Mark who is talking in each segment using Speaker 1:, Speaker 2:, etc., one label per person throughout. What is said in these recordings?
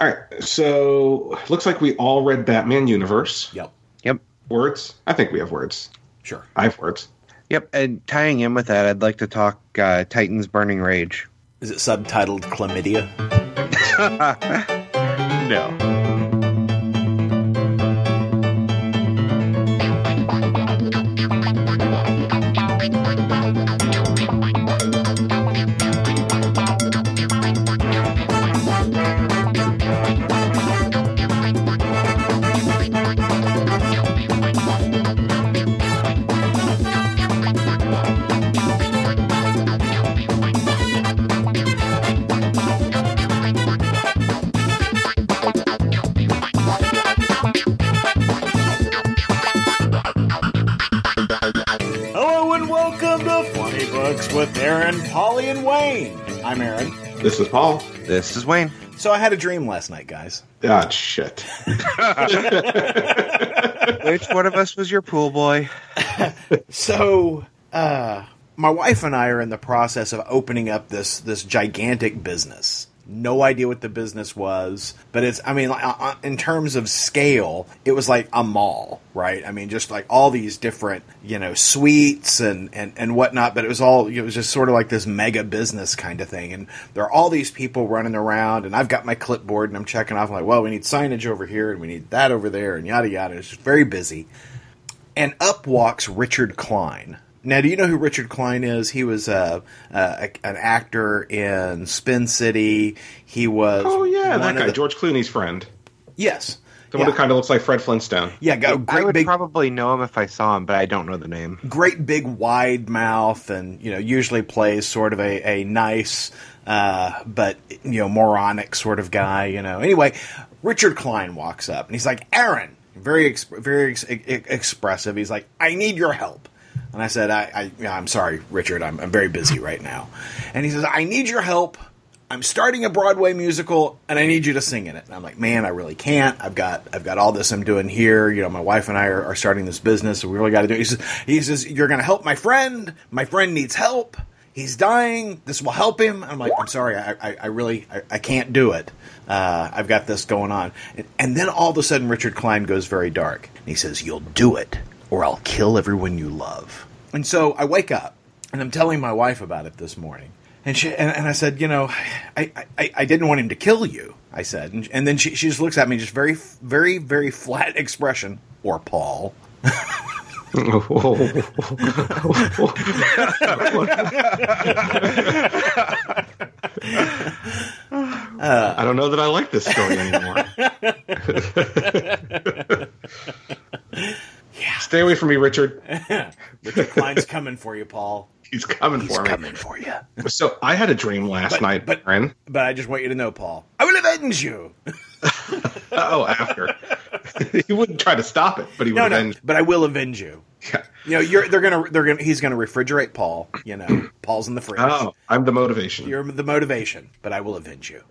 Speaker 1: All right. So looks like we all read Batman Universe.
Speaker 2: Yep.
Speaker 3: Yep.
Speaker 1: Words? I think we have words.
Speaker 2: Sure.
Speaker 1: I have words.
Speaker 3: Yep. And tying in with that, I'd like to talk uh, Titans Burning Rage.
Speaker 2: Is it subtitled Chlamydia?
Speaker 3: no.
Speaker 2: I'm Aaron.
Speaker 1: This is Paul.
Speaker 3: This is Wayne.
Speaker 2: So I had a dream last night, guys.
Speaker 1: Ah, shit.
Speaker 3: Which one of us was your pool boy?
Speaker 2: So, uh, my wife and I are in the process of opening up this this gigantic business. No idea what the business was, but it's. I mean, uh, uh, in terms of scale, it was like a mall, right? I mean, just like all these different, you know, suites and and and whatnot. But it was all. It was just sort of like this mega business kind of thing. And there are all these people running around, and I've got my clipboard and I'm checking off. I'm like, well, we need signage over here, and we need that over there, and yada yada. It's just very busy and up walks Richard Kind. Now, do you know who Richard Kind is? He was uh, uh, a, an actor in Spin City. He was
Speaker 1: Oh, yeah, that guy.
Speaker 2: the-
Speaker 1: George Clooney's friend.
Speaker 2: yes,
Speaker 1: The one
Speaker 2: yeah,
Speaker 1: who kind of looks like Fred Flintstone.
Speaker 2: yeah, got a
Speaker 3: I
Speaker 2: great
Speaker 3: would
Speaker 2: big,
Speaker 3: probably know him if I saw him, but I don't know the name.
Speaker 2: great big wide mouth, and you know, usually plays sort of a, a nice, uh, but you know, moronic sort of guy. You know. Anyway, Richard Kind walks up and he's like, "Aaron," very ex- very ex- expressive. He's like, "I need your help." And I said, I, I, I'm sorry, Richard. I'm, I'm very busy right now. And he says, I need your help. I'm starting a Broadway musical, and I need you to sing in it. And I'm like, man, I really can't. I've got, I've got all this I'm doing here. You know, my wife and I are, are starting this business, so we really got to do it. He says, he says, you're going to help my friend. My friend needs help. He's dying. This will help him. I'm like, I'm sorry. I, I, I really, I, I can't do it. Uh, I've got this going on. And, and then all of a sudden, Richard Kind goes very dark. And he says, you'll do it, or I'll kill everyone you love. And so I wake up and I'm telling my wife about it this morning. And she and, and I said, you know, I, I, I didn't want him to kill you. I said, and, and then she, she just looks at me, just very very very flat expression. Or Paul.
Speaker 1: I don't know that I like this story anymore. Stay away from me, Richard.
Speaker 2: Richard Kind's coming for you, Paul.
Speaker 1: He's coming
Speaker 2: He's
Speaker 1: for me.
Speaker 2: coming for you.
Speaker 1: So I had a dream last
Speaker 2: But-
Speaker 1: night,
Speaker 2: but-
Speaker 1: Aaron.
Speaker 2: But I just want you to know, Paul, I will avenge you.
Speaker 1: Oh, after he wouldn't try to stop it, but he would
Speaker 2: No, no,
Speaker 1: avenge.
Speaker 2: but I will avenge you.
Speaker 1: Yeah.
Speaker 2: You know, you're they're gonna they're gonna he's gonna refrigerate Paul. You know, Paul's in the fridge.
Speaker 1: Oh, I'm the motivation.
Speaker 2: You're the motivation, but I will avenge you.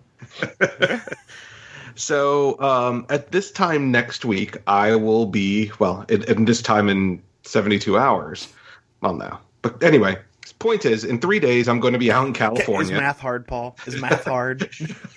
Speaker 1: So um, at this time next week, I will be well. At, this time in 72 hours. Well, no, but anyway. Point is, in three days, I'm going to be out in California.
Speaker 2: Is math hard, Paul? Is math hard?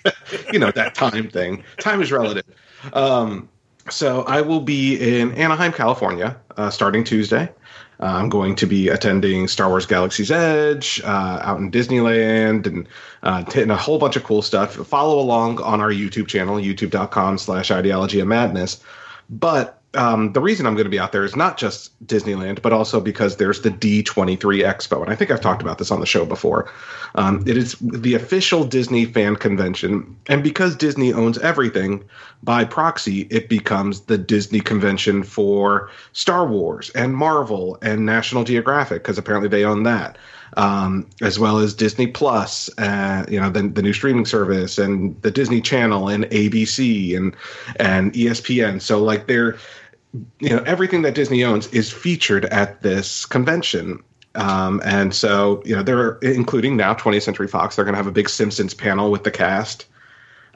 Speaker 1: you know that time thing. Time is relative. Um, so I will be in Anaheim, California, uh, starting Tuesday. Uh, I'm going to be attending Star Wars Galaxy's Edge uh, out in Disneyland and uh, hitting a whole bunch of cool stuff. Follow along on our YouTube channel, youtube.com slash ideology of madness. But um, the reason I'm going to be out there is not just Disneyland, but also because there's the D23 Expo. And I think I've talked about this on the show before. Um, it is the official Disney fan convention. And because Disney owns everything, by proxy, it becomes the Disney convention for Star Wars and Marvel and National Geographic, because apparently they own that. Um, as well as Disney Plus, uh, you know, the, the new streaming service, and the Disney Channel, and ABC, and and ESPN. So like they're, you know, everything that Disney owns is featured at this convention. Um, and so, you know, they're including now 20th Century Fox. They're going to have a big Simpsons panel with the cast.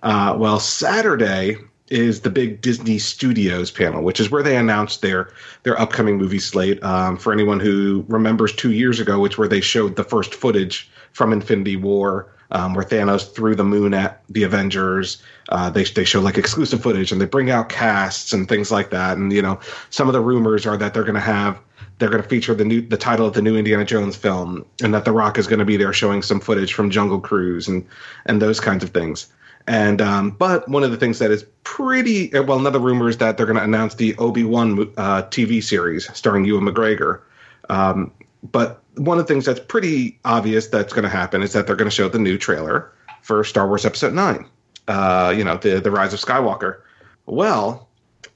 Speaker 1: Uh, well, Saturday is the big Disney Studios panel, which is where they announced their their upcoming movie slate. Um, for anyone who remembers two years ago, which where they showed the first footage from Infinity War um, where Thanos threw the moon at the Avengers. Uh, they they show like exclusive footage and they bring out casts and things like that. And you know, some of the rumors are that they're going to have they're going to feature the new the title of the new Indiana Jones film, and that The Rock is going to be there showing some footage from Jungle Cruise and and those kinds of things. And um, but one of the things that is pretty well, another rumor is that they're going to announce the Obi Wan uh, TV series starring Ewan McGregor. Um, but one of the things that's pretty obvious that's going to happen is that they're going to show the new trailer for Star Wars Episode Nine. Uh, you know, the the Rise of Skywalker. Well,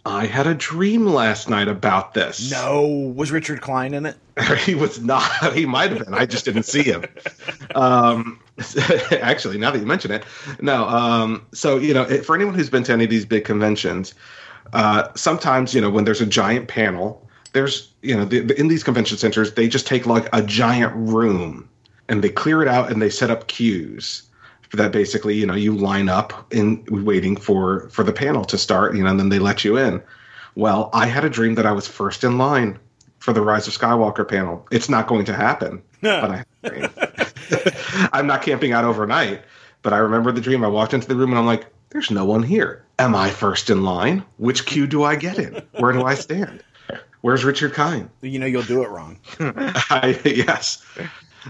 Speaker 1: I had a dream last night about this.
Speaker 2: No, was Richard Kind in it?
Speaker 1: he was not. He might have been. I just didn't see him. Um, actually, now that you mention it, no. Um, so you know, for anyone who's been to any of these big conventions, uh, sometimes you know when there's a giant panel, there's you know the, in these convention centers they just take like a giant room and they clear it out and they set up queues that basically you know you line up in waiting for for the panel to start you know and then they let you in. Well i had a dream that i was first in line for the rise of skywalker panel. It's not going to happen but I i'm not camping out overnight but i remember the dream. I walked into the room and i'm like there's no one here. Am i first in line? Which queue do i get in? Where do i stand where's richard kind
Speaker 2: you know you'll do it wrong
Speaker 1: I, yes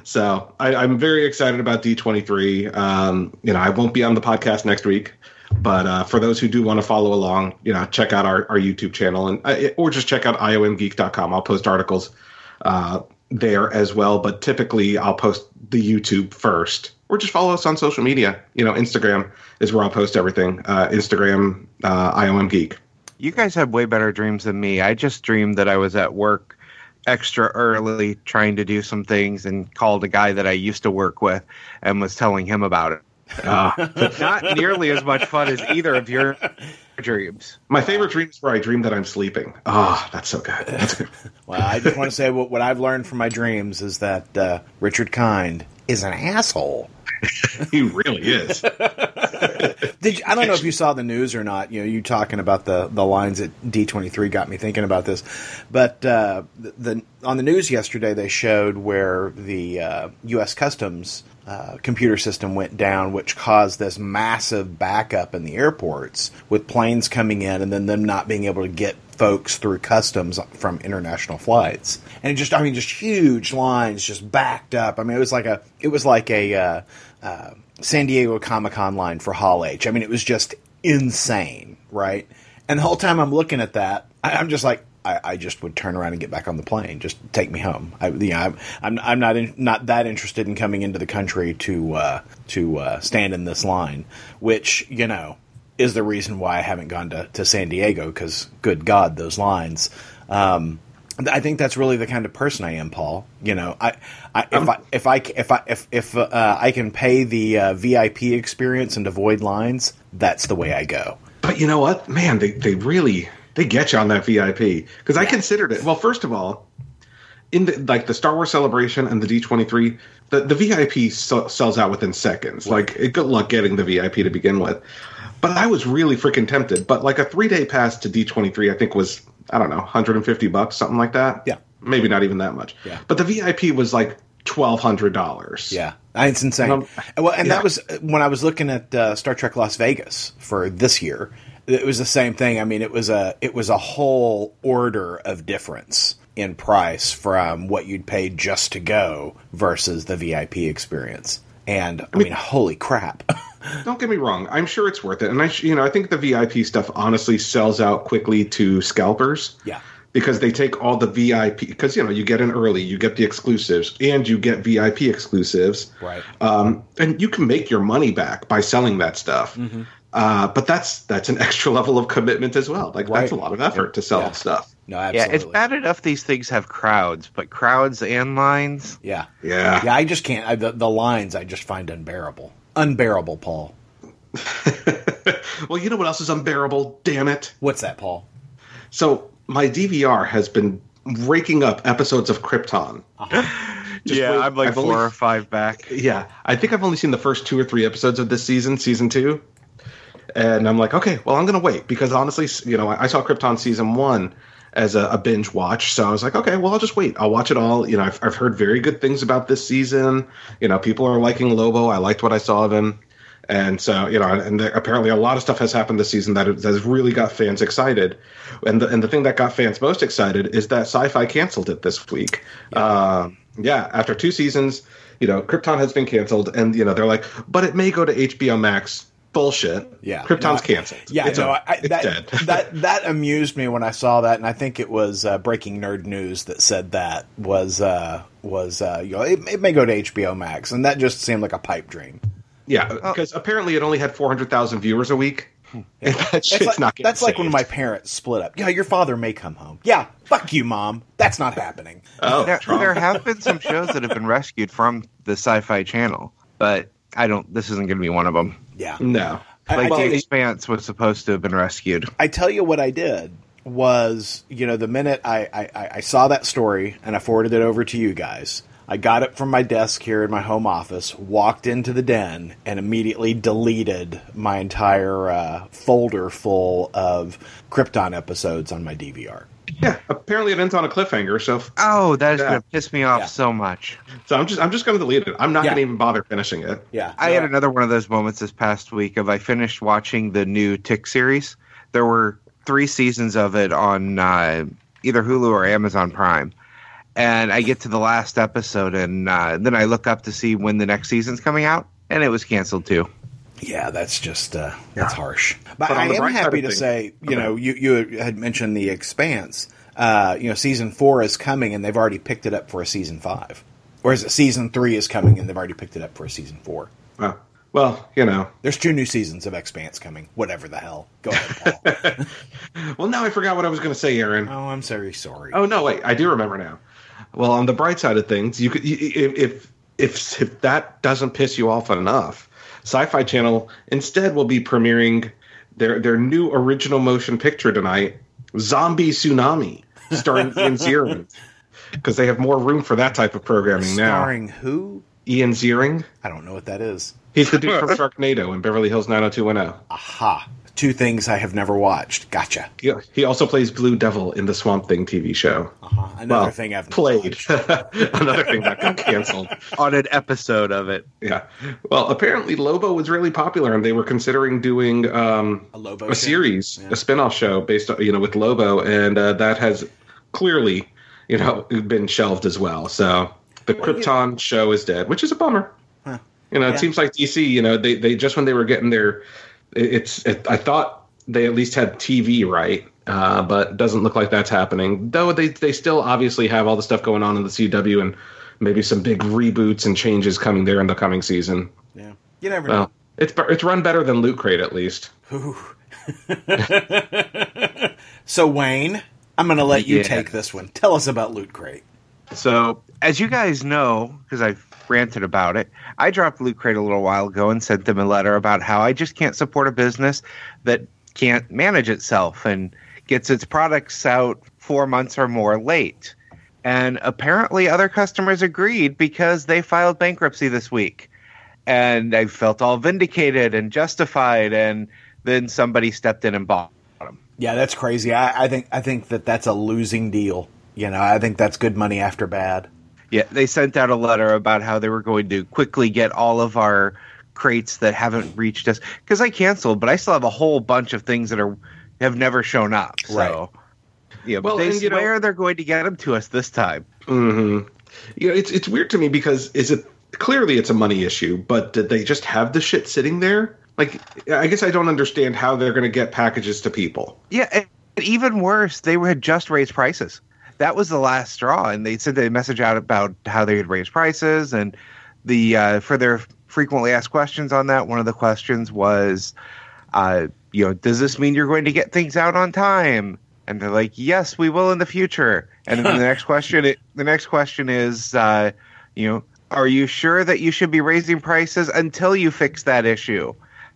Speaker 1: so I, am very excited about D23. Um, you know, I won't be on the podcast next week, but uh, for those who do want to follow along, you know, check out our, our YouTube channel and uh, or just check out iomgeek.com. I'll post articles uh, there as well, but typically I'll post the YouTube first, or just follow us on social media. You know, Instagram is where I'll post everything. Uh, Instagram, uh, IOM Geek.
Speaker 3: You guys have way better dreams than me. I just dreamed that I was at work extra early trying to do some things and called a guy that I used to work with and was telling him about it. Uh, not nearly as much fun as either of your dreams.
Speaker 1: My favorite dream is where I dream that I'm sleeping. Ah, oh, that's so good. That's good.
Speaker 2: well, I just want to say what, what I've learned from my dreams is that uh, Richard Kind is an asshole.
Speaker 1: he really is.
Speaker 2: Did you, I don't know if you saw the news or not. You know, you talking about the the lines at D twenty three got me thinking about this. But uh, the, the, on the news yesterday, they showed where the uh, U.S. Customs uh, computer system went down, which caused this massive backup in the airports with planes coming in and then them not being able to get folks through customs from international flights. And just, I mean, just huge lines just backed up. I mean, it was like a, it was like a, uh, uh, San Diego Comic Con line for Hall H. I mean, it was just insane, right? And the whole time I'm looking at that, I, I'm just like, I, I, just would turn around and get back on the plane. Just take me home. I, you know, I'm, I'm, I'm not in, not that interested in coming into the country to uh, to uh, stand in this line, which you know is the reason why I haven't gone to, to San Diego. Because good God, those lines. Um, I think that's really the kind of person I am, Paul. You know, I, I if I if I if I if if uh, I can pay the uh, VIP experience and avoid lines, that's the way I go.
Speaker 1: But you know what, man, they they really they get you on that VIP because I considered it. Well, first of all, in the, like the Star Wars Celebration and the D twenty three, the the VIP so, sells out within seconds. Like, good luck getting the VIP to begin with. But I was really freaking tempted. But like a three day pass to D twenty three, I think was I don't know, 150 bucks, something like that.
Speaker 2: Yeah.
Speaker 1: Maybe not even that much.
Speaker 2: Yeah.
Speaker 1: But the VIP was like twelve hundred dollars.
Speaker 2: Yeah, it's insane. And well, and yeah. that was when I was looking at uh, Star Trek Las Vegas for this year. It was the same thing. I mean, it was a it was a whole order of difference in price from what you'd pay just to go versus the VIP experience. And I mean, I mean holy crap.
Speaker 1: don't get me wrong. I'm sure it's worth it, and I, you know, I think the VIP stuff honestly sells out quickly to scalpers.
Speaker 2: Yeah.
Speaker 1: Because they take all the VIP, because you know you get in early, you get the exclusives, and you get VIP exclusives,
Speaker 2: right?
Speaker 1: Um, and you can make your money back by selling that stuff. Mm-hmm. Uh, but that's that's an extra level of commitment as well. Like right. that's a lot of effort to sell yeah. stuff.
Speaker 2: No, absolutely.
Speaker 3: Yeah, it's bad enough these things have crowds, but crowds and lines.
Speaker 2: Yeah,
Speaker 1: yeah,
Speaker 2: yeah. I just can't. I, the, the lines I just find unbearable unbearable, Paul.
Speaker 1: well, you know what else is unbearable? Damn it!
Speaker 2: What's that, Paul?
Speaker 1: So my DVR has been raking up episodes of Krypton.
Speaker 3: Uh-huh. yeah, wait, I'm like I've four only, or five back.
Speaker 1: Yeah, I think I've only seen the first two or three episodes of this season, season two, and I'm like, okay, well, I'm gonna wait because honestly, you know, I, I saw Krypton season one, as a, a binge watch. So I was like, okay, well, I'll just wait. I'll watch it all. You know, I've, I've heard very good things about this season. You know, people are liking Lobo. I liked what I saw of him. And so, you know, and there, apparently a lot of stuff has happened this season that has really got fans excited. And the, and the thing that got fans most excited is that Sci-Fi canceled it this week. Yeah. Uh, yeah, after two seasons, you know, Krypton has been canceled, and you know they're like, but it may go to HBO Max. Bullshit.
Speaker 2: Yeah,
Speaker 1: Krypton's no, canceled.
Speaker 2: Yeah, it's no, a, I, that, dead. that that amused me when I saw that, and I think it was uh, Breaking Nerd News that said that was uh, was uh, you know it, it may go to HBO Max, and that just seemed like a pipe dream.
Speaker 1: Yeah, because oh. apparently it only had 400,000 viewers a week. Yeah. that shit's
Speaker 2: like,
Speaker 1: not
Speaker 2: That's
Speaker 1: saved.
Speaker 2: like when my parents split up. Yeah, your father may come home. Yeah, fuck you, mom. That's not happening.
Speaker 3: Oh, there, there have been some shows that have been rescued from the Sci-Fi Channel, but I don't. This isn't going to be one of them.
Speaker 2: Yeah,
Speaker 1: no.
Speaker 3: Like I The Expanse was supposed to have been rescued.
Speaker 2: I tell you what I did was, you know, the minute I, I, I saw that story and I forwarded it over to you guys, I got up from my desk here in my home office, walked into the den, and immediately deleted my entire uh, folder full of Krypton episodes on my DVR.
Speaker 1: Yeah, apparently it ends on a cliffhanger. So
Speaker 3: oh, that is yeah. going to piss me off yeah. so much.
Speaker 1: So I'm just I'm just going to delete it. I'm not yeah. going to even bother finishing it.
Speaker 2: Yeah,
Speaker 3: I had another one of those moments this past week of I finished watching the new Tick series. There were three seasons of it on uh, either Hulu or Amazon Prime and I get to the last episode, and uh, then I look up to see when the next season's coming out, and it was canceled too.
Speaker 2: Yeah, that's just uh, that's harsh. But, but I am happy to say, you okay. know, you you had mentioned the Expanse. Uh, you know, season four is coming, and they've already picked it up for a season five. Or is it season three is coming, and they've already picked it up for a season four?
Speaker 1: Well, well, you know,
Speaker 2: there's two new seasons of Expanse coming. Whatever the hell. Go ahead, Paul.
Speaker 1: well, now I forgot what I was going to say, Aaron.
Speaker 2: Oh, I'm sorry. sorry.
Speaker 1: Oh no, wait, I do remember now. Well, on the bright side of things, you could if if if that doesn't piss you off enough, Sci-Fi Channel instead will be premiering their their new original motion picture tonight, Zombie Tsunami, starring Ian Ziering, because they have more room for that type of programming
Speaker 2: starring
Speaker 1: now.
Speaker 2: Starring who?
Speaker 1: Ian Ziering.
Speaker 2: I don't know what that is.
Speaker 1: He's the dude from Sharknado in Beverly Hills 90210.
Speaker 2: Aha two things I have never watched. Gotcha.
Speaker 1: Yeah, he also plays Blue Devil in the Swamp Thing TV show.
Speaker 2: Uh-huh. Another well, thing I've
Speaker 1: played. Another thing that got canceled
Speaker 3: on an episode of it.
Speaker 1: Yeah. Well, apparently Lobo was really popular, and they were considering doing um,
Speaker 2: a Lobo
Speaker 1: a series, yeah. a spinoff show based on you know with Lobo, and uh, that has clearly you know been shelved as well. So the well, Krypton yeah. show is dead, which is a bummer. Huh. You know, it yeah. seems like DC. You know, they they just when they were getting their it's it, I thought they at least had TV right, uh, but doesn't look like that's happening. Though they they still obviously have all the stuff going on in the CW and maybe some big reboots and changes coming there in the coming season.
Speaker 2: Yeah, you never well, know.
Speaker 1: It's it's run better than Loot Crate at least.
Speaker 2: so Wayne, I'm going to let you yeah. take this one. Tell us about Loot Crate.
Speaker 3: So, as you guys know, because I've ranted about it. I dropped Loot Crate a little while ago and sent them a letter about how I just can't support a business that can't manage itself and gets its products out four months or more late. And apparently, other customers agreed because they filed bankruptcy this week. And I felt all vindicated and justified. And then somebody stepped in and bought them.
Speaker 2: Yeah, that's crazy. I, I think I think that that's a losing deal. You know, I think that's good money after bad.
Speaker 3: Yeah, they sent out a letter about how they were going to quickly get all of our crates that haven't reached us because I canceled, but I still have a whole bunch of things that are have never shown up. So, right. yeah, well, they and, swear know, they're going to get them to us this time.
Speaker 1: Mm-hmm. You know, it's it's weird to me because is it clearly it's a money issue, but did they just have the shit sitting there? Like, I guess I don't understand how they're going to get packages to people.
Speaker 3: Yeah, and even worse, they had just raised prices that was the last straw, and they sent a message out about how they had raised prices and the uh, for their frequently asked questions on that. One of the questions was, uh, you know, does this mean you're going to get things out on time? And they're like, yes, we will in the future. And then the next question, it, the next question is, uh, you know, are you sure that you should be raising prices until you fix that issue?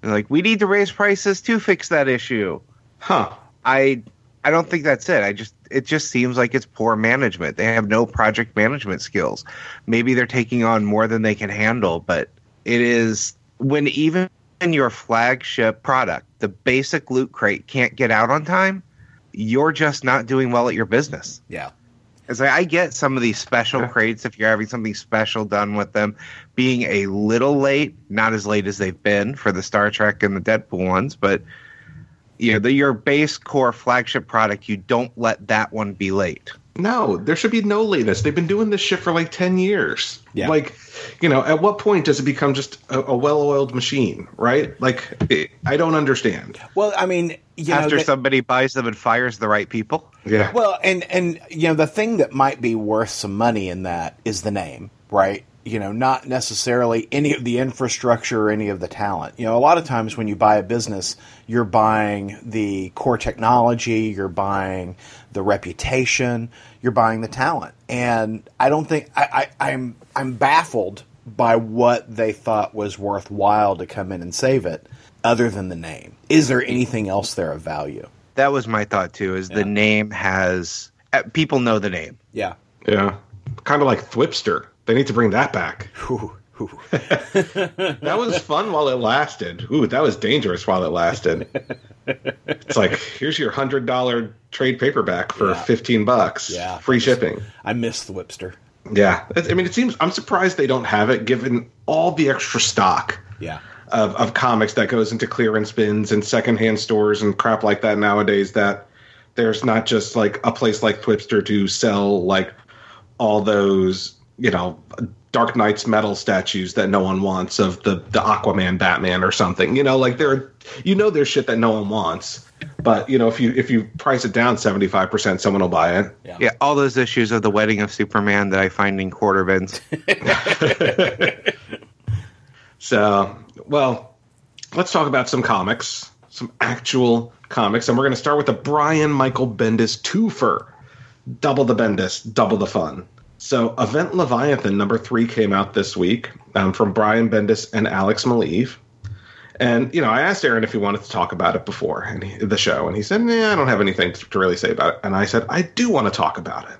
Speaker 3: And they're like, we need to raise prices to fix that issue.
Speaker 1: Huh.
Speaker 3: I I don't think that's it. I just it just seems like it's poor management. They have no project management skills. Maybe they're taking on more than they can handle, but it is when even your flagship product, the basic loot crate, can't get out on time. you're just not doing well at your business.
Speaker 2: Yeah.
Speaker 3: It's like I get some of these special
Speaker 1: Yeah.
Speaker 3: crates if you're having something special done with them being a little late, not as late as they've been for the Star Trek and the Deadpool ones, but you know, the, your base core flagship product, you don't let that one be late.
Speaker 1: No, there should be no lateness. They've been doing this shit for like 10 years.
Speaker 2: Yeah.
Speaker 1: Like, you know, at what point does it become just a, a well oiled machine, right? Like, it, I don't understand.
Speaker 2: Well, I mean, you know,
Speaker 3: After
Speaker 2: that-
Speaker 3: somebody buys them and fires the right people.
Speaker 1: Yeah.
Speaker 2: Well, and and you know the thing that might be worth some money in that is the name, right? You know, not necessarily any of the infrastructure or any of the talent. You know, a lot of times when you buy a business, you're buying the core technology, you're buying the reputation, you're buying the talent. And I don't think I, I, I'm I'm baffled by what they thought was worthwhile to come in and save it, other than the name. Is there anything else there of value?
Speaker 3: That was my thought too. Is
Speaker 2: Yeah.
Speaker 3: the name has uh, people know the name.
Speaker 2: Yeah.
Speaker 1: yeah. Kind of like Thwipster. They need to bring that back.
Speaker 2: Whew, whew.
Speaker 1: That was fun while it lasted. Ooh, that was dangerous while it lasted. It's like, here's your $100 trade paperback for
Speaker 2: Yeah.
Speaker 1: 15 bucks.
Speaker 2: Yeah.
Speaker 1: Free shipping.
Speaker 2: I miss the Thwipster.
Speaker 1: Yeah. I mean, it seems, I'm surprised they don't have it given all the extra stock
Speaker 2: Yeah.
Speaker 1: of, of comics that goes into clearance bins and secondhand stores and crap like that nowadays that there's not just like a place like Thwipster to sell like all those, you know, Dark Nights Metal statues that no one wants of the, the Aquaman Batman or something. You know, like there you know there's shit that no one wants. But you know, if you if you price it down seventy five percent, someone will buy it.
Speaker 2: Yeah.
Speaker 3: Yeah, all those issues of the wedding of Superman that I find in quarter bins.
Speaker 1: So, well, let's talk about some comics, some actual comics, and we're going to start with the Brian Michael Bendis twofer. Double the Bendis, double the fun. So, Event Leviathan number three came out this week um, from Brian Bendis and Alex Maleev. And you know, I asked Aaron if he wanted to talk about it before and he, the show, and he said, "Nah, I don't have anything to really say about it." And I said, "I do want to talk about it."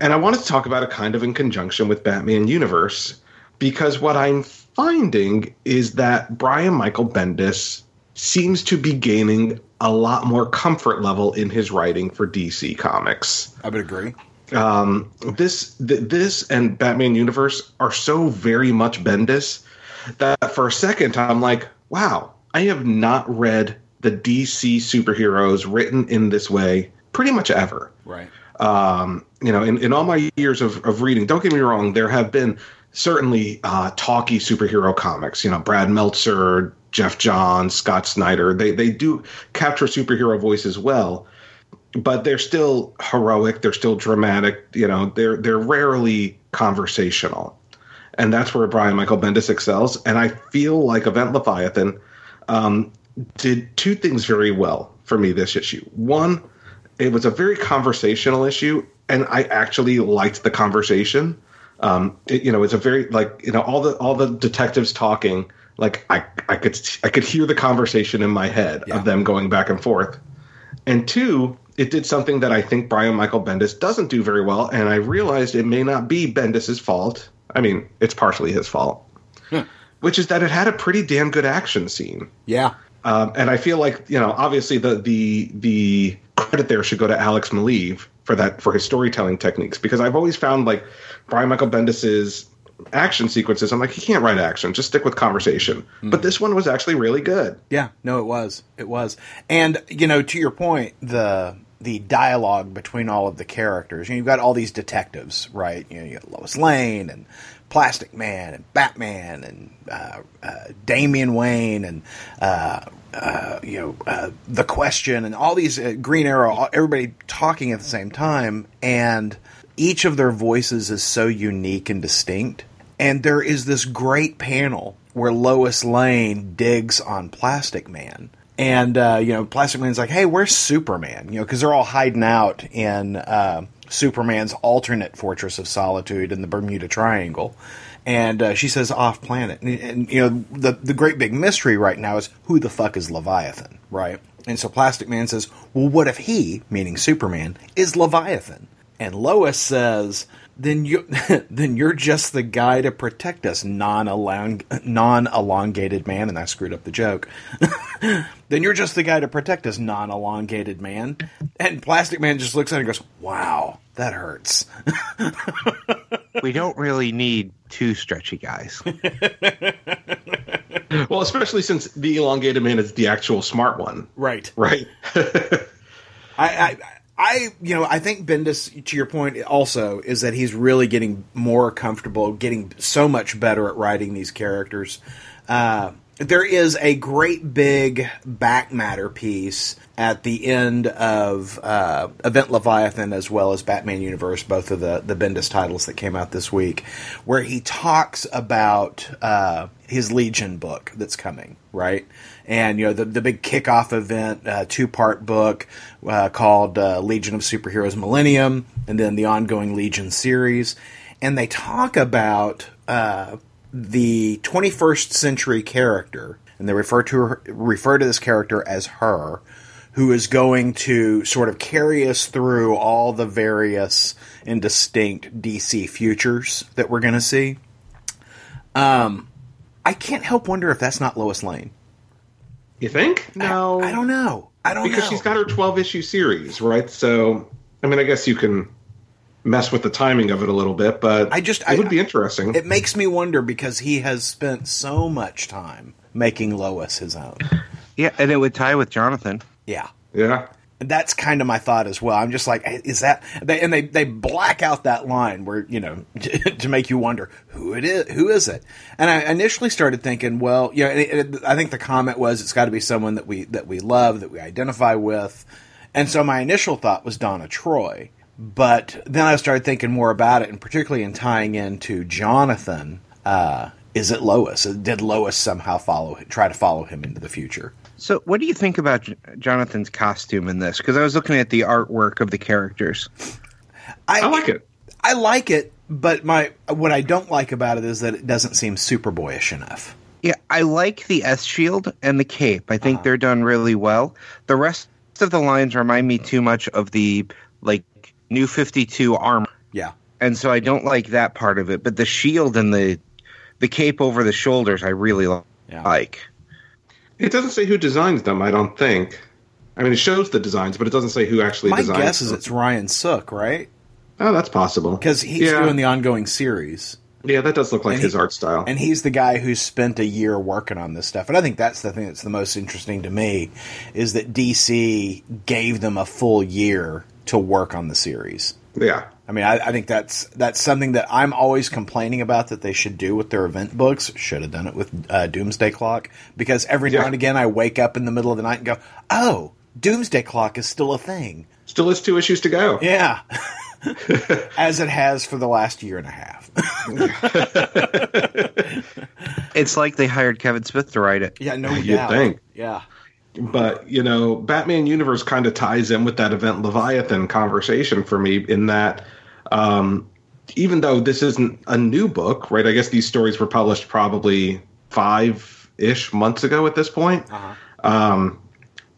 Speaker 1: And I wanted to talk about it kind of in conjunction with Batman Universe because what I'm finding is that Brian Michael Bendis seems to be gaining a lot more comfort level in his writing for DC Comics.
Speaker 2: I would agree.
Speaker 1: Um, this th- this and Batman Universe are so very much Bendis that for a second I'm like, wow, I have not read the DC superheroes written in this way pretty much ever
Speaker 2: Right.
Speaker 1: um, you know, in, in all my years of, of reading, don't get me wrong, there have been certainly uh, talky superhero comics. You know, Brad Meltzer, Geoff Johns, Scott Snyder. They they do capture superhero voices well, but they're still heroic. They're still dramatic. You know, they're they're rarely conversational, and that's where Brian Michael Bendis excels. And I feel like Event Leviathan um, did two things very well for me this issue. One, it was a very conversational issue, and I actually liked the conversation. Um, it, you know, it's a very like you know all the all the detectives talking. Like I I could I could hear the conversation in my head
Speaker 2: Yeah.
Speaker 1: of them going back and forth. And two, it did something that I think Brian Michael Bendis doesn't do very well, and I realized it may not be Bendis's fault. I mean, it's partially his fault, which is that it had a pretty damn good action scene.
Speaker 2: Yeah.
Speaker 1: Um, and I feel like you know, obviously the the the credit there should go to Alex Maleev for that for his storytelling techniques because I've always found like Brian Michael Bendis's action sequences. I'm like, he can't write action; just stick with conversation. But this one was actually really good.
Speaker 2: Yeah. No, it was. It was. And you know, to your point, the the dialogue between all of the characters. You know, you've got all these detectives, right? You know, you got Lois Lane and Plastic Man and Batman and uh, uh, Damian Wayne and uh, uh, you know uh, the Question and all these uh, Green Arrow. Everybody talking at the same time, and each of their voices is so unique and distinct. And there is this great panel where Lois Lane digs on Plastic Man. And, uh, you know, Plastic Man's like, hey, where's Superman? You know, because they're all hiding out in uh, Superman's alternate Fortress of Solitude in the Bermuda Triangle. And uh, she says off planet. And, and, you know, the, the great big mystery right now is who the fuck is Leviathan, right? And so Plastic Man says, well, what if he, meaning Superman, is Leviathan? And Lois says, then you then you're just the guy to protect us, non non elongated man. And I screwed up the joke. then you're just the guy to protect us, non elongated man. And Plastic Man just looks at it and goes, "Wow, that hurts."
Speaker 3: we don't really need two stretchy guys.
Speaker 1: well, especially since the elongated man is the actual smart one.
Speaker 2: Right.
Speaker 1: Right.
Speaker 2: I, I I, you know, I think Bendis, to your point, also is that he's really getting more comfortable, getting so much better at writing these characters. Uh, there is a great big back matter piece at the end of uh, Event Leviathan as well as Batman Universe, both of the the Bendis titles that came out this week, where he talks about uh, his Legion book that's coming, right? And you know the the big kickoff event, uh, two part book uh, called uh, Legion of Superheroes Millennium, and then the ongoing Legion series, and they talk about uh, the 21st century character, and they refer to her, refer to this character as her, who is going to sort of carry us through all the various and distinct DC futures that we're going to see. Um, I can't help wonder if that's not Lois Lane.
Speaker 1: You think?
Speaker 2: No, I, I don't know. I don't
Speaker 1: because
Speaker 2: know.
Speaker 1: she's got her 12 issue series, right? So, I mean, I guess you can mess with the timing of it a little bit, but
Speaker 2: I just
Speaker 1: it
Speaker 2: I,
Speaker 1: would be interesting.
Speaker 2: It makes me wonder because he has spent so much time making Lois his own.
Speaker 3: Yeah, and it would tie with Jonathan.
Speaker 2: Yeah.
Speaker 1: Yeah.
Speaker 2: That's kind of my thought as well. I'm just like, is that? They, and they they black out that line where you know to make you wonder who it is, who is it? And I initially started thinking, well, yeah, it, it, I think the comment was it's got to be someone that we that we love, that we identify with. And so my initial thought was Donna Troy. But then I started thinking more about it, and particularly in tying into Jonathan, uh, is it Lois? Did Lois somehow follow, try to follow him into the future?
Speaker 3: So, what do you think about J- Jonathan's costume in this? Because I was looking at the artwork of the characters.
Speaker 1: I, I like it.
Speaker 2: I like it, but my what I don't like about it is that it doesn't seem super boyish enough.
Speaker 3: Yeah, I like the S shield and the cape. I think uh-huh. they're done really well. The rest of the lines remind me too much of the like New 52 armor.
Speaker 2: Yeah.
Speaker 3: And so I don't like that part of it, but the shield and the the cape over the shoulders I really yeah. like.
Speaker 1: It doesn't say who designs them, I don't think. I mean, it shows the designs, but it doesn't say who actually
Speaker 2: My
Speaker 1: designs
Speaker 2: guess
Speaker 1: them.
Speaker 2: is it's Ryan Sook, right?
Speaker 1: Oh, that's possible.
Speaker 2: Because he's yeah. doing the ongoing series.
Speaker 1: Yeah, that does look like
Speaker 2: and
Speaker 1: his
Speaker 2: he,
Speaker 1: art style.
Speaker 2: And he's the guy who's spent a year working on this stuff. And I think that's the thing that's the most interesting to me is that DC gave them a full year to work on the series.
Speaker 1: Yeah.
Speaker 2: I mean, I, I, think that's that's something that I'm always complaining about that they should do with their event books. Should have done it with uh, Doomsday Clock because every yeah. now and again I wake up in the middle of the night and go, "Oh, Doomsday Clock is still a thing."
Speaker 1: Still has two issues to go.
Speaker 2: Yeah, as it has for the last year and a half.
Speaker 3: it's like they hired Kevin Smith to write it.
Speaker 2: Yeah, no
Speaker 1: you
Speaker 2: doubt.
Speaker 1: think?
Speaker 2: Yeah
Speaker 1: but you know batman universe kind of ties in with that event leviathan conversation for me in that um, even though this isn't a new book right i guess these stories were published probably five ish months ago at this point uh-huh. um,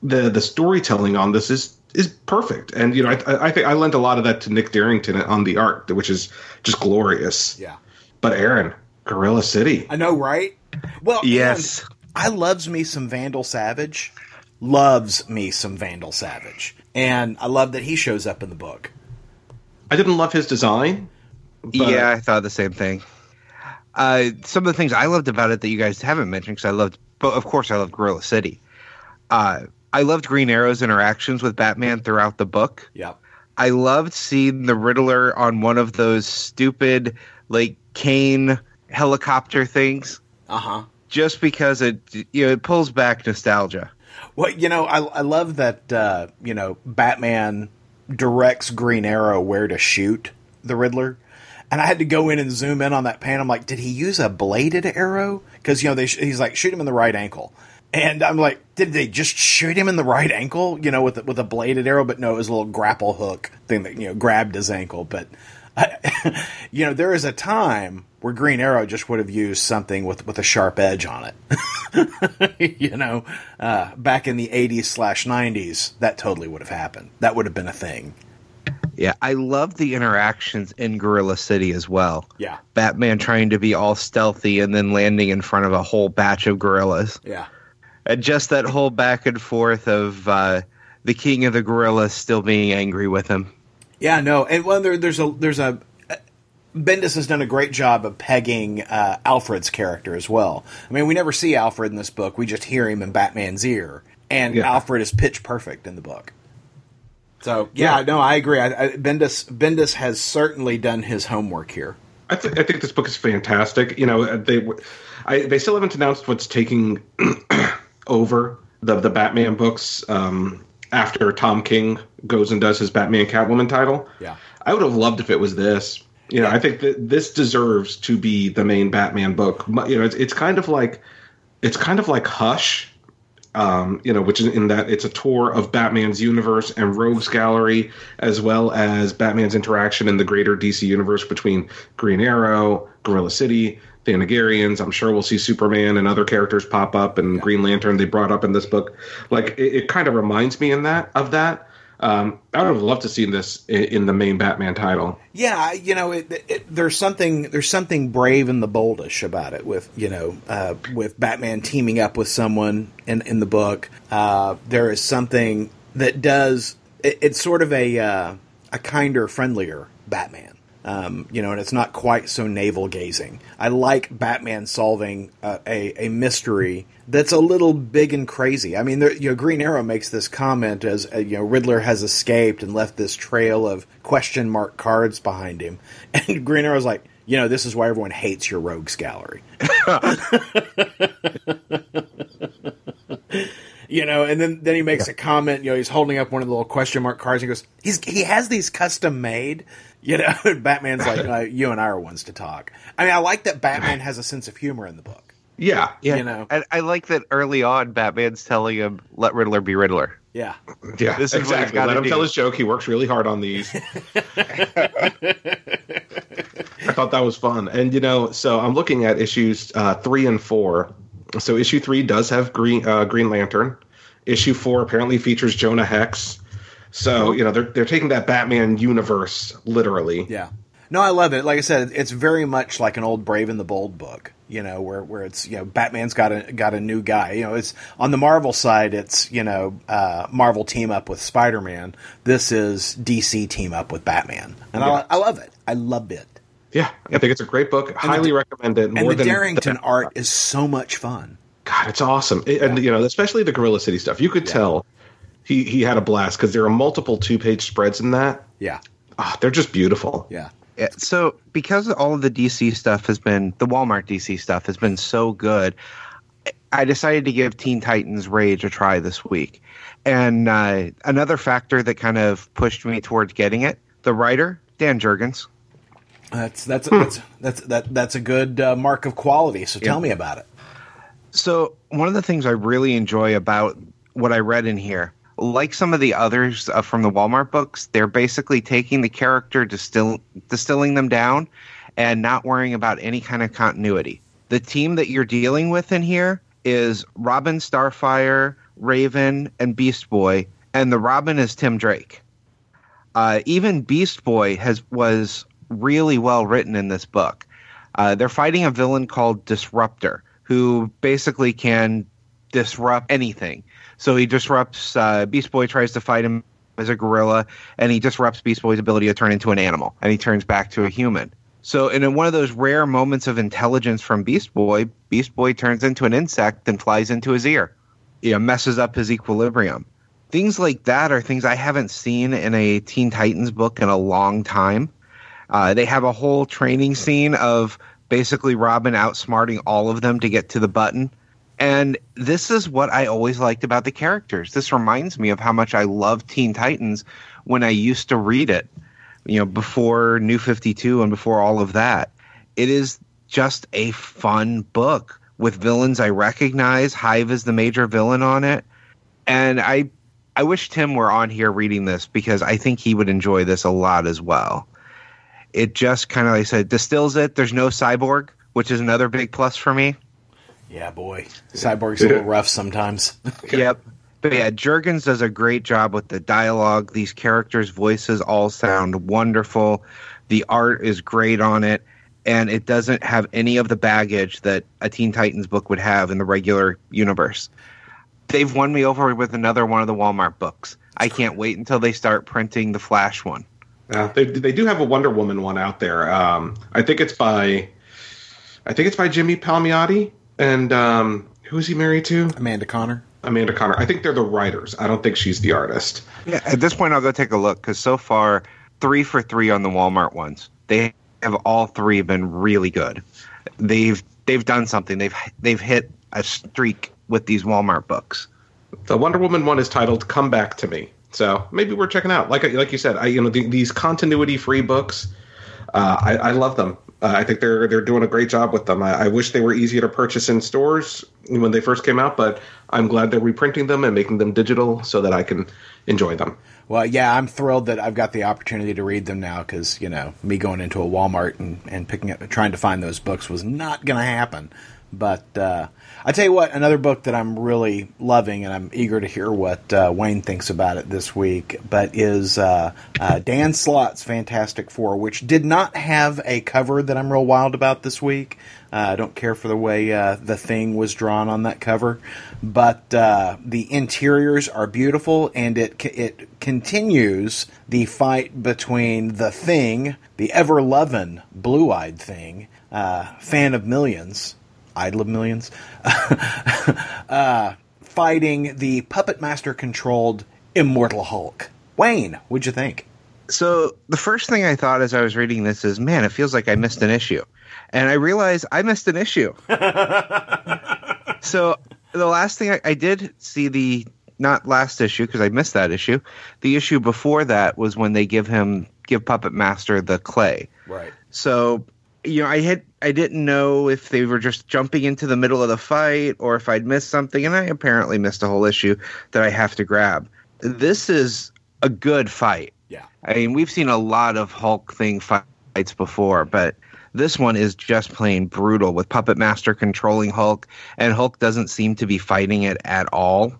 Speaker 1: the the storytelling on this is is perfect and you know I, I think i lent a lot of that to nick Derington on the art which is just glorious
Speaker 2: yeah
Speaker 1: but aaron gorilla city
Speaker 2: i know right well
Speaker 3: yes
Speaker 2: I loves me some Vandal Savage loves me some Vandal Savage, and I love that he shows up in the book.
Speaker 1: I didn't love his design.
Speaker 3: But... Yeah, I thought the same thing. Uh, some of the things I loved about it that you guys haven't mentioned, because I loved, but of course, I loved Gorilla City. Uh, I loved Green Arrow's interactions with Batman throughout the book.
Speaker 2: Yeah.
Speaker 3: I loved seeing the Riddler on one of those stupid, like, cane helicopter things.
Speaker 2: Uh huh.
Speaker 3: Just because it, you know, it pulls back nostalgia.
Speaker 2: Well, you know, I, I love that, uh, you know, Batman directs Green Arrow where to shoot the Riddler. And I had to go in and zoom in on that pan. I'm like, did he use a bladed arrow? Because, you know, they sh- he's like, shoot him in the right ankle. And I'm like, did they just shoot him in the right ankle, you know, with with a bladed arrow? But no, it was a little grapple hook thing that you know grabbed his ankle. But I, you know, there is a time where Green Arrow just would have used something with with a sharp edge on it. you know, uh, back in the '80s slash '90s, that totally would have happened. That would have been a thing.
Speaker 3: Yeah, I love the interactions in Gorilla City as well.
Speaker 2: Yeah,
Speaker 3: Batman trying to be all stealthy and then landing in front of a whole batch of gorillas.
Speaker 2: yeah,
Speaker 3: just that whole back and forth of uh, the king of the gorillas still being angry with him.
Speaker 2: yeah. No, and well, there, there's a there's a Bendis has done a great job of pegging uh, Alfred's character as well. I mean, we never see Alfred in this book; we just hear him in Batman's ear, and
Speaker 1: Yeah.
Speaker 2: Alfred is pitch perfect in the book. So yeah,
Speaker 1: Yeah.
Speaker 2: no, I agree. I, I, Bendis Bendis has certainly done his homework here.
Speaker 1: I, th- I think this book is fantastic. You know, they I, they still haven't announced what's taking over the the Batman books um, after Tom King goes and does his Batman Catwoman title.
Speaker 2: Yeah.
Speaker 1: I would have loved if it was this. You know, I think that this deserves to be the main Batman book. You know, it's it's kind of like it's kind of like Hush. Um, you know, which is in that it's a tour of Batman's universe and Rogues Gallery, as well as Batman's interaction in the greater DC universe between Green Arrow, Gorilla City, the Anagarians. I'm sure we'll see Superman and other characters pop up, and Green Lantern they brought up in this book. Like it, it kind of reminds me in that of that. Um, I would have loved to see this in, in the main Batman title.
Speaker 2: Yeah, you know, it, it, there's something there's something brave and the boldish about it. With you know, uh, with Batman teaming up with someone in in the book, uh, there is something that does. It, it's sort of a uh, a kinder, friendlier Batman. Um, you know, and it's not quite so navel gazing. I like Batman solving uh, a a mystery that's a little big and crazy. I mean, there, you know, Green Arrow makes this comment as uh, you know Riddler has escaped and left this trail of question mark cards behind him, and Green Arrow's like, you know, this is why everyone hates your rogues gallery. you know, and then then he makes a comment. You know, he's holding up one of the little question mark cards. And he goes, he's he has these custom made. You know, and Batman's like, uh, you and I are ones to talk. I mean, I like that Batman has a sense of humor in the book.
Speaker 1: Yeah,
Speaker 3: Yeah,
Speaker 2: You know.
Speaker 3: and I like that early on, Batman's telling him, "Let Riddler be Riddler."
Speaker 2: Yeah,
Speaker 1: yeah,
Speaker 3: This is
Speaker 1: exactly.
Speaker 3: gotta
Speaker 1: Let him
Speaker 3: do.
Speaker 1: tell his joke. He works really hard on these. I thought that was fun, and you know, so I'm looking at issues uh, three and four. So issue three does have Green uh, Green Lantern. Issue four apparently features Jonah Hex. So you know they're they're taking that Batman universe literally.
Speaker 2: yeah. No, I love it. Like I said, it's very much like an old Brave and the Bold book. You know, where where it's you know Batman's got a got a new guy. You know, it's on the Marvel side. It's you know uh, Marvel team up with Spider Man. This is DC team up with Batman, and
Speaker 1: Yeah.
Speaker 2: I, I love it. I love it.
Speaker 1: Yeah, I think it's a great book. Highly recommend it.
Speaker 2: And the Derington art is so much fun.
Speaker 1: God, it's awesome, It- and you know, especially the Gorilla City stuff. You could tell he he had a blast because there are multiple two page spreads in that.
Speaker 2: Yeah,
Speaker 1: Ah, they're just beautiful.
Speaker 2: yeah,
Speaker 3: Yeah, so because all of the DC stuff has been the Walmart DC stuff has been so good, I decided to give Teen Titans Rage a try this week. And uh, another factor that kind of pushed me towards getting it, the writer Dan Jurgens.
Speaker 2: that's that's that's that's that that's a good uh, mark of quality. So tell
Speaker 3: Yeah.
Speaker 2: me about it.
Speaker 3: So one of the things I really enjoy about what I read in here, like some of the others uh, from the Walmart books, they're basically taking the character, distill, distilling them down, and not worrying about any kind of continuity. The team that you're dealing with in here is Robin, Starfire, Raven, and Beast Boy, and the Robin is Tim Drake. Uh, even Beast Boy has was really well written in this book. Uh, they're fighting a villain called Disruptor, who basically can disrupt anything. So he disrupts. Uh, Beast Boy tries to fight him as a gorilla, and he disrupts Beast Boy's ability to turn into an animal, and he turns back to a human. So, in one of those rare moments of intelligence from Beast Boy, Beast Boy turns into an insect and flies into his ear. You know, messes up his equilibrium. Things like that are things I haven't seen in a Teen Titans book in a long time. Uh, they have a whole training scene of basically Robin outsmarting all of them to get to the button. And this is what I always liked about the characters. This reminds me of how much I loved Teen Titans when I used to read it, you know, before New 52 and before all of that. It is just a fun book with villains I recognize. Hive is the major villain on it. And I I wish Tim were on here reading this because I think he would enjoy this a lot as well. It just kind of, like I said, distills it. There's no cyborg, which is another big plus for me.
Speaker 2: Yeah, boy, Cyborg's a little rough sometimes.
Speaker 3: Yep. But yeah, Jurgens does a great job with the dialogue. These characters' voices all sound wonderful. The art is great on it, and it doesn't have any of the baggage that a Teen Titans book would have in the regular universe. They've won me over with another one of the Walmart books. I can't wait until they start printing the Flash one.
Speaker 1: Uh, they they do have a Wonder Woman one out there. Um, I think it's by, I think it's by Jimmy Palmiotti and um, who is he married to?
Speaker 2: Amanda Conner.
Speaker 1: Amanda Conner. I think they're the writers. I don't think she's the artist.
Speaker 3: Yeah, at this point, I'll go take a look because so far, three for three on the Walmart ones. They have all three been really good. They've they've done something. They've they've hit a streak with these Walmart books.
Speaker 1: The Wonder Woman one is titled "Come Back to Me," so maybe we're checking out. Like like you said, I you know the, these continuity free books. Uh, I, I love them. Uh, I think they're they're doing a great job with them. I, I wish they were easier to purchase in stores when they first came out, but I'm glad they're reprinting them and making them digital so that I can enjoy them.
Speaker 2: Well, yeah, I'm thrilled that I've got the opportunity to read them now because you know me going into a Walmart and, and picking up trying to find those books was not going to happen. But uh, I tell you what, another book that I'm really loving, and I'm eager to hear what uh, Wayne thinks about it this week, but is uh, uh, Dan Slott's Fantastic Four, which did not have a cover that I'm real wild about this week. Uh, I don't care for the way uh, the thing was drawn on that cover, but uh, the interiors are beautiful, and it it continues the fight between the thing, the ever loving blue eyed thing, fan of millions, idol of millions, uh, fighting the puppet master controlled immortal Hulk. Wayne, what'd you think?
Speaker 3: So the first thing I thought as I was reading this is, man, it feels like I missed an issue, and I realized I missed an issue. so the last thing I, I did see the not last issue because I missed that issue. The issue before that was when they give him give Puppet Master the clay.
Speaker 2: Right.
Speaker 3: So you know, I had I didn't know if they were just jumping into the middle of the fight or if I'd missed something, and I apparently missed a whole issue that I have to grab. This is a good fight.
Speaker 2: Yeah.
Speaker 3: I mean, we've seen a lot of Hulk thing fights before, but this one is just plain brutal with Puppet Master controlling Hulk, and Hulk doesn't seem to be fighting it at all.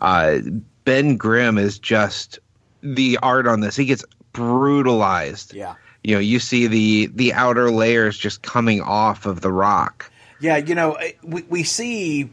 Speaker 3: Uh, ben Grimm is just the art on this. He gets brutalized.
Speaker 2: Yeah
Speaker 3: you know you see the the outer layers just coming off of the rock.
Speaker 2: Yeah you know we, we see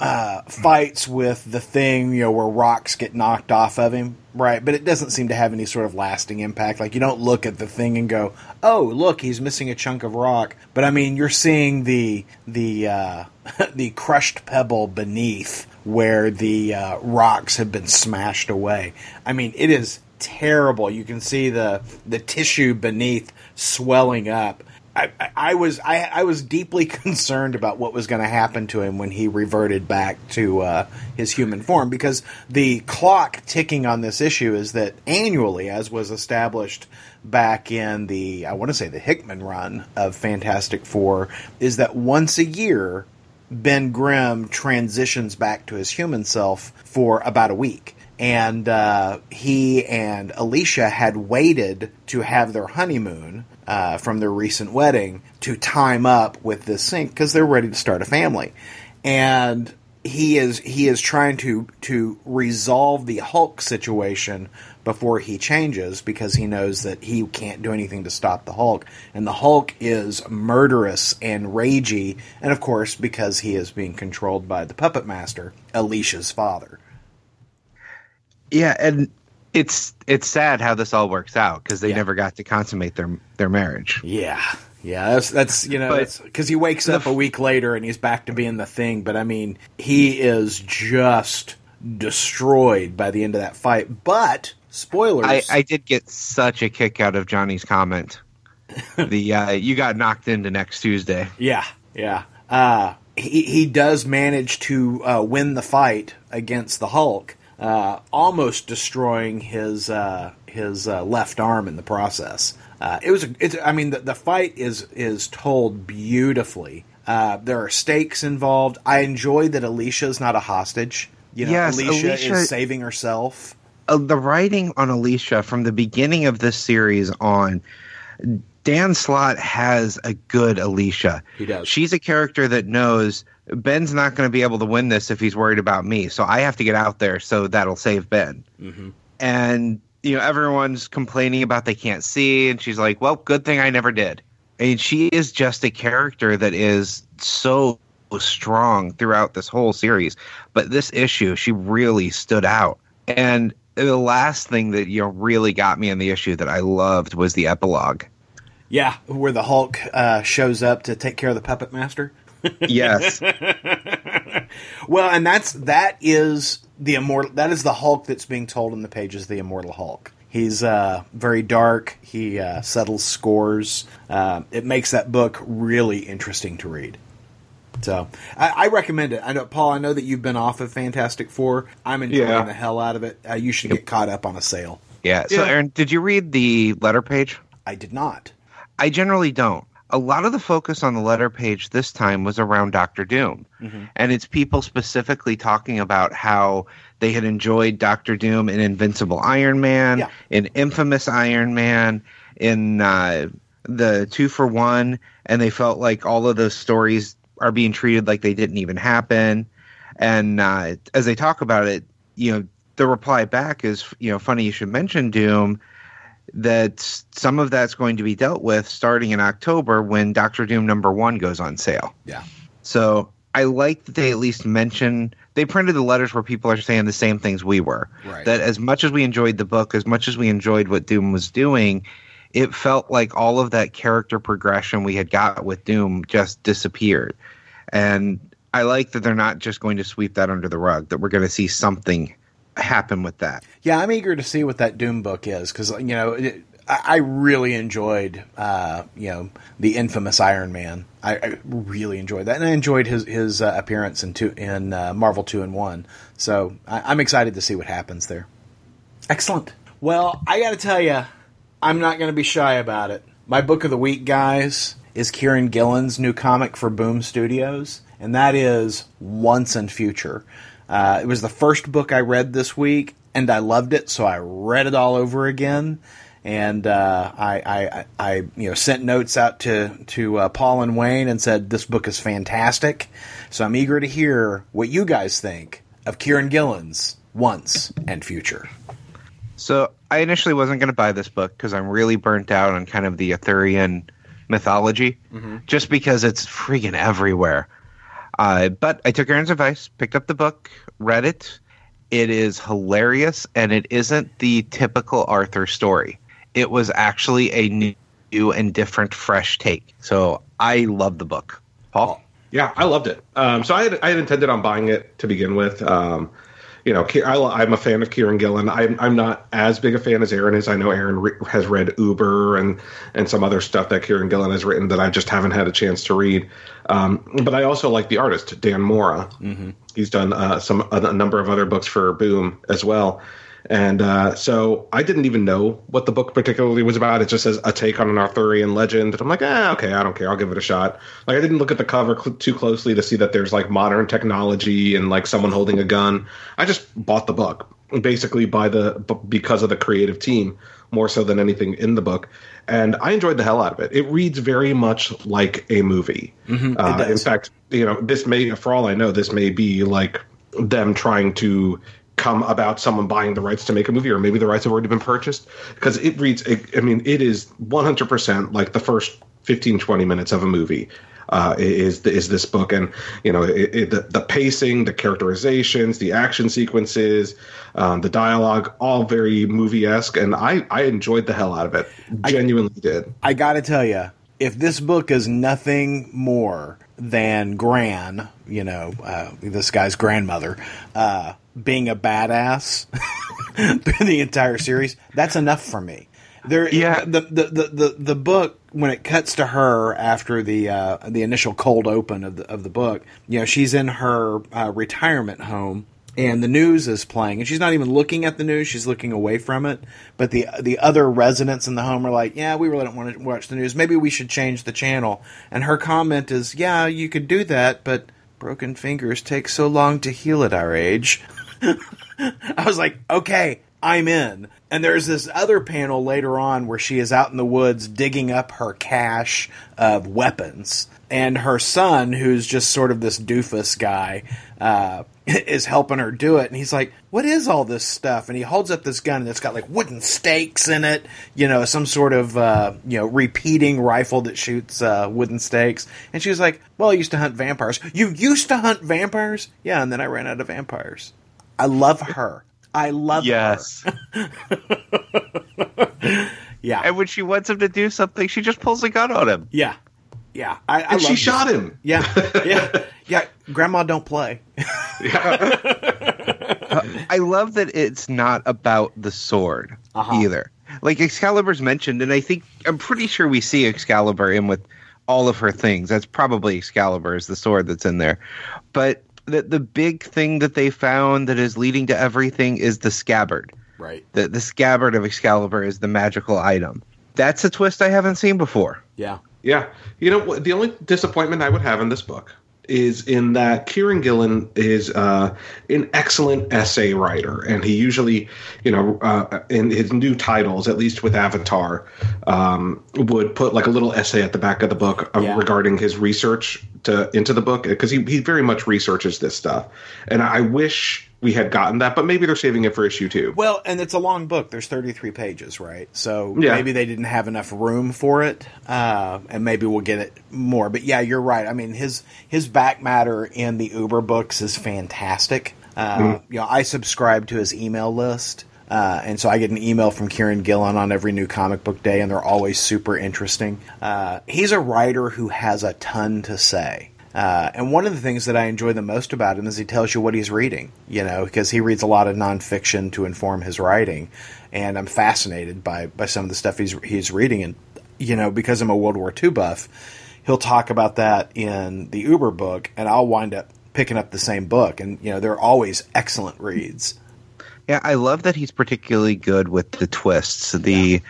Speaker 2: uh, fights with the thing you know where rocks get knocked off of him right? But it doesn't seem to have any sort of lasting impact. Like you don't look at the thing and go oh look he's missing a chunk of rock. But i mean you're seeing the the uh, the crushed pebble beneath where the uh, rocks have been smashed away. I mean it is terrible. You can see the the tissue beneath swelling up. I, I, was I, I, was deeply concerned about what was going to happen to him when he reverted back to uh, his human form because the clock ticking on this issue is that annually, as was established back in the I want to say the Hickman run of Fantastic Four, is that once a year Ben Grimm transitions back to his human self for about a week and uh, he and Alicia had waited to have their honeymoon uh, from their recent wedding to time up with this sink because they're ready to start a family, and he is he is trying to to resolve the Hulk situation before he changes because he knows that he can't do anything to stop the Hulk, and the Hulk is murderous and ragey, and of course because he is being controlled by the puppet master, Alicia's father.
Speaker 3: Yeah, and it's it's sad how this all works out because they yeah. never got to consummate their their marriage.
Speaker 2: Yeah, yeah, that's that's you know because he wakes up a week later and he's back to being the thing. But I mean, he is just destroyed by the end of that fight. But spoilers,
Speaker 3: I, I did get such a kick out of Johnny's comment. the uh, you got knocked into next Tuesday.
Speaker 2: Yeah, yeah. Uh, he he does manage to uh, win the fight against the Hulk uh, almost destroying his uh, his uh, left arm in the process. Uh, it was, it's, I mean, the, the fight is is told beautifully. Uh, there are stakes involved. I enjoy that Alicia is not a hostage. You know, yes, Alicia, Alicia is saving herself.
Speaker 3: Uh, the writing on Alicia from the beginning of this series on Dan Slott has a good Alicia.
Speaker 2: He does.
Speaker 3: She's a character that knows Ben's not going to be able to win this if he's worried about me. So I have to get out there so that'll save Ben.
Speaker 2: Mm-hmm.
Speaker 3: And, you know, everyone's complaining about they can't see. And she's like, well, good thing I never did. And she is just a character that is so strong throughout this whole series. But this issue, she really stood out. And the last thing that, you know, really got me in the issue that I loved was the epilogue.
Speaker 2: Yeah, where the Hulk uh, shows up to take care of the puppet master.
Speaker 3: Yes.
Speaker 2: Well, and that's that is the immortal. That is the Hulk that's being told in the pages. The immortal Hulk. He's uh, very dark. He uh, settles scores. Uh, it makes that book really interesting to read. So I, I recommend it. I know, Paul. I know that you've been off of Fantastic Four. I'm enjoying
Speaker 1: Yeah.
Speaker 2: the hell out of it. Uh, you should get caught up on a sale.
Speaker 3: yeah. So,
Speaker 1: Yeah.
Speaker 3: Aaron, did you read the letter page?
Speaker 2: I did not.
Speaker 3: I generally don't. A lot of the focus on the letter page this time was around Doctor Doom. And it's people specifically talking about how they had enjoyed Doctor Doom in Invincible Iron Man,
Speaker 2: Yeah.
Speaker 3: in Infamous Iron Man, in uh, the Two for One, and they felt like all of those stories are being treated like they didn't even happen. And uh, as they talk about it, you know, the reply back is, you know, funny you should mention Doom that some of that's going to be dealt with starting in October when Doctor Doom number one goes on sale.
Speaker 2: Yeah.
Speaker 3: So I like that they at least mention they printed the letters where people are saying the same things we were.
Speaker 2: Right.
Speaker 3: That as much as we enjoyed the book, as much as we enjoyed what Doom was doing, it felt like all of that character progression we had got with Doom just disappeared. And I like that they're not just going to sweep that under the rug, that we're going to see something happen with that.
Speaker 2: Yeah, I'm eager to see what that Doom book is because you know it, I, I really enjoyed uh, you know the infamous Iron Man. I, I really enjoyed that, and I enjoyed his his uh, appearance in two in uh, Marvel Two-in-One. So I, I'm excited to see what happens there. Excellent. Well, I got to tell you, I'm not going to be shy about it. My book of the week, guys, is Kieron Gillen's new comic for Boom Studios, and that is Once and Future. Uh, it was the first book I read this week, and I loved it, so I read it all over again. And uh, I, I, I, you know, sent notes out to to uh, Paul and Wayne and said this book is fantastic. So I'm eager to hear what you guys think of Kieron Gillen's Once and Future.
Speaker 3: So I initially wasn't going to buy this book because I'm really burnt out on kind of the Arthurian mythology, just because it's freaking everywhere. Uh, but I took Aaron's advice, picked up the book, read it. It is hilarious, and it isn't the typical Arthur story. It was actually a new and different, fresh take. So I love the book. Paul?
Speaker 1: Yeah, I loved it. Um, so I had, I had intended on buying it to begin with. Um, you know, I, I'm a fan of Kieron Gillen. I'm, I'm not as big a fan as Aaron is. I know Aaron re- has read Uber and and some other stuff that Kieron Gillen has written that I just haven't had a chance to read. Um, but I also like the artist Dan Mora. Mm-hmm. He's done uh, some a number of other books for Boom as well. And uh, so I didn't even know what the book particularly was about. It just says a take on an Arthurian legend. And I'm like, ah, okay, I don't care. I'll give it a shot. Like, I didn't look at the cover cl- too closely to see that there's like modern technology and like someone holding a gun. I just bought the book basically by the b- because of the creative team more so than anything in the book. And I enjoyed the hell out of it. It reads very much like a movie. uh, in fact, you know, this may, for all I know, this may be like them trying to come about someone buying the rights to make a movie, or maybe the rights have already been purchased. Because it reads, it, I mean, it is 100% like the first 15, 20 minutes of a movie. Uh, is is this book and you know it, it, the, the pacing, the characterizations, the action sequences, um, the dialogue, all very movie esque, and I I enjoyed the hell out of it. Genuinely did.
Speaker 2: I got to tell you, if this book is nothing more than Gran, you know, uh, this guy's grandmother, uh, being a badass through the entire series, that's enough for me. There,
Speaker 3: Yeah.
Speaker 2: The, the the the the book when it cuts to her after the uh, the initial cold open of the of the book, you know, she's in her uh, retirement home and the news is playing and she's not even looking at the news she's looking away from it but the the other residents in the home are like yeah we really don't want to watch the news maybe we should change the channel and her comment is yeah you could do that but broken fingers take so long to heal at our age i was like okay I'm in. And there's this other panel later on where she is out in the woods digging up her cache of weapons. And her son, who's just sort of this doofus guy, uh, is helping her do it. And he's like, What is all this stuff? And he holds up this gun that's got like wooden stakes in it, you know, some sort of, uh, you know, repeating rifle that shoots uh, wooden stakes. And she was like, Well, I used to hunt vampires. You used to hunt vampires? Yeah, and then I ran out of vampires. I love her. I love
Speaker 3: Yes.
Speaker 2: her. Yeah.
Speaker 3: and when she wants him to do something, she just pulls a gun on him.
Speaker 2: Yeah. Yeah. I, I
Speaker 1: And she
Speaker 2: love
Speaker 1: shot
Speaker 2: this.
Speaker 1: him.
Speaker 2: Yeah. Yeah. Yeah. Grandma don't play.
Speaker 3: I love that it's not about the sword
Speaker 2: Uh-huh.
Speaker 3: either. Like Excalibur's mentioned, and I think I'm pretty sure we see Excalibur in with all of her things. That's probably Excalibur is the sword that's in there. But the the big thing that they found that is leading to everything is the scabbard.
Speaker 2: Right.
Speaker 3: The the scabbard of Excalibur is the magical item. That's a twist I haven't seen before.
Speaker 2: Yeah.
Speaker 1: Yeah. You know, the only disappointment I would have in this book is in that Kieron Gillen is uh, an excellent essay writer, and he usually, you know, uh, in his new titles, at least with Avatar, um, would put like a little essay at the back of the book uh,
Speaker 2: Yeah.
Speaker 1: regarding his research to into the book because he he very much researches this stuff, and I wish we had gotten that, but maybe they're saving it for issue two.
Speaker 2: Well, and it's a long book. There's 33 pages, right? So
Speaker 1: Yeah.
Speaker 2: maybe they didn't have enough room for it, uh, and maybe we'll get it more. But yeah, you're right. I mean, his his back matter in the Uber books is fantastic. Uh, You know, I subscribe to his email list. Uh, and so I get an email from Kieron Gillen on every new comic book day, and they're always super interesting. Uh, he's a writer who has a ton to say. Uh, and one of the things that I enjoy the most about him is he tells you what he's reading, you know, because he reads a lot of nonfiction to inform his writing. And I'm fascinated by, by some of the stuff he's, he's reading. And, you know, because I'm a World War II buff, he'll talk about that in the Uber book, and I'll wind up picking up the same book. And, you know, they're always excellent reads.
Speaker 3: Yeah, I love that he's particularly good with the twists. The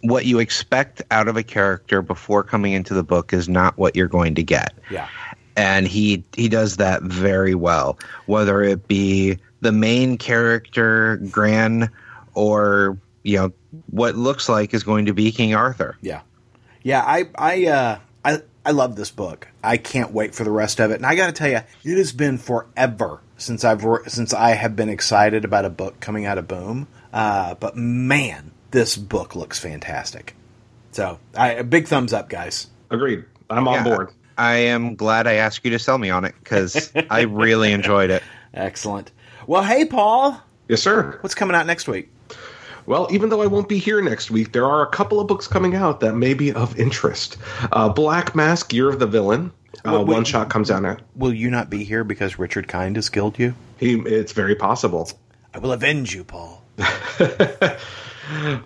Speaker 3: what you expect out of a character before coming into the book is not what you're going to get.
Speaker 2: Yeah.
Speaker 3: and he he does that very well whether it be the main character gran or you know what looks like is going to be king arthur
Speaker 2: Yeah, yeah. I I uh, I I love this book. I can't wait for the rest of it. And I got to tell you, it has been forever since I've since I have been excited about a book coming out of Boom. Uh, but man, this book looks fantastic. So, I, a big thumbs up, guys.
Speaker 1: Agreed. I'm on
Speaker 3: Yeah,
Speaker 1: board.
Speaker 3: i am glad i asked you to sell me on it because i really enjoyed it
Speaker 2: Excellent. Well, hey, Paul,
Speaker 1: Yes, sir.
Speaker 2: what's coming out next week?
Speaker 1: Well, even though I won't be here next week, there are a couple of books coming out that may be of interest. Uh, Black Mask, Year of the Villain. Uh,
Speaker 2: wait.
Speaker 1: one shot comes out now.
Speaker 2: Will you not be here because Richard Kind has killed you?
Speaker 1: He, it's very possible.
Speaker 2: I will avenge you, Paul.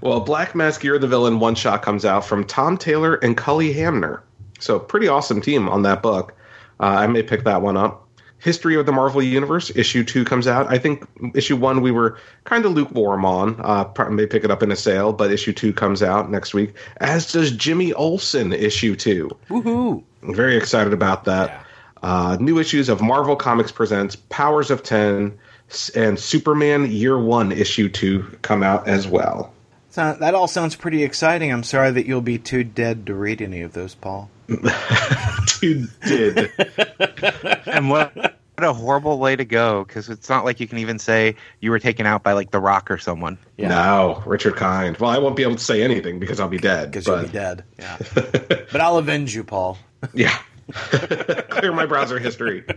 Speaker 1: Well, Black Mask, Year of the Villain, one shot comes out from Tom Taylor and Cully Hamner. So, pretty awesome team on that book. Uh, I may pick that one up. History of the Marvel Universe, issue two comes out. I think issue one we were kind of lukewarm on. Uh, may pick it up in a sale, but issue two comes out next week, as does Jimmy Olsen, issue two.
Speaker 2: Woohoo!
Speaker 1: I'm very excited about that.
Speaker 2: Yeah.
Speaker 1: Uh, new issues of Marvel Comics Presents Powers of 10 and Superman Year 1 issue 2 come out as well.
Speaker 2: So that all sounds pretty exciting. I'm sorry that you'll be too dead to read any of those, Paul.
Speaker 1: Dude did.
Speaker 3: and what, what a horrible way to go because it's not like you can even say you were taken out by like the rock or someone
Speaker 2: Yeah.
Speaker 1: No, Richard Kind. Well, I won't be able to say anything because I'll be dead.
Speaker 2: Because you'll be dead. Yeah. but I'll avenge you, Paul.
Speaker 1: Yeah. Clear my browser history.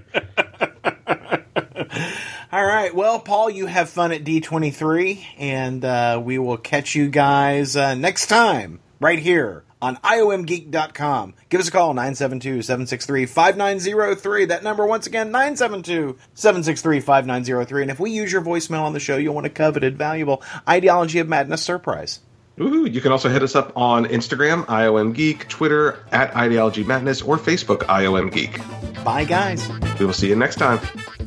Speaker 2: All right. Well, Paul, you have fun at D23, and uh, we will catch you guys uh, next time right here on IOMgeek.com. Give us a call, 972 763 5903. That number, once again, 972 763 5903. And if we use your voicemail on the show, you'll want a coveted, valuable Ideology of Madness surprise.
Speaker 1: Ooh, you can also hit us up on Instagram, IOM Geek, Twitter, at Ideology Madness, or Facebook, IOM Geek.
Speaker 2: Bye, guys.
Speaker 1: We will see you next time.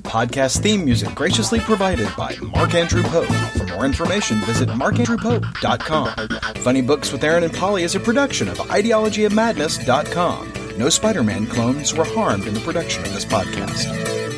Speaker 4: Podcast theme music graciously provided by Mark Andrew Pope. For more information, visit markandrewpope.com. Funny Books with Aaron and Polly is a production of ideologyofmadness.com. No Spider Man clones were harmed in the production of this podcast.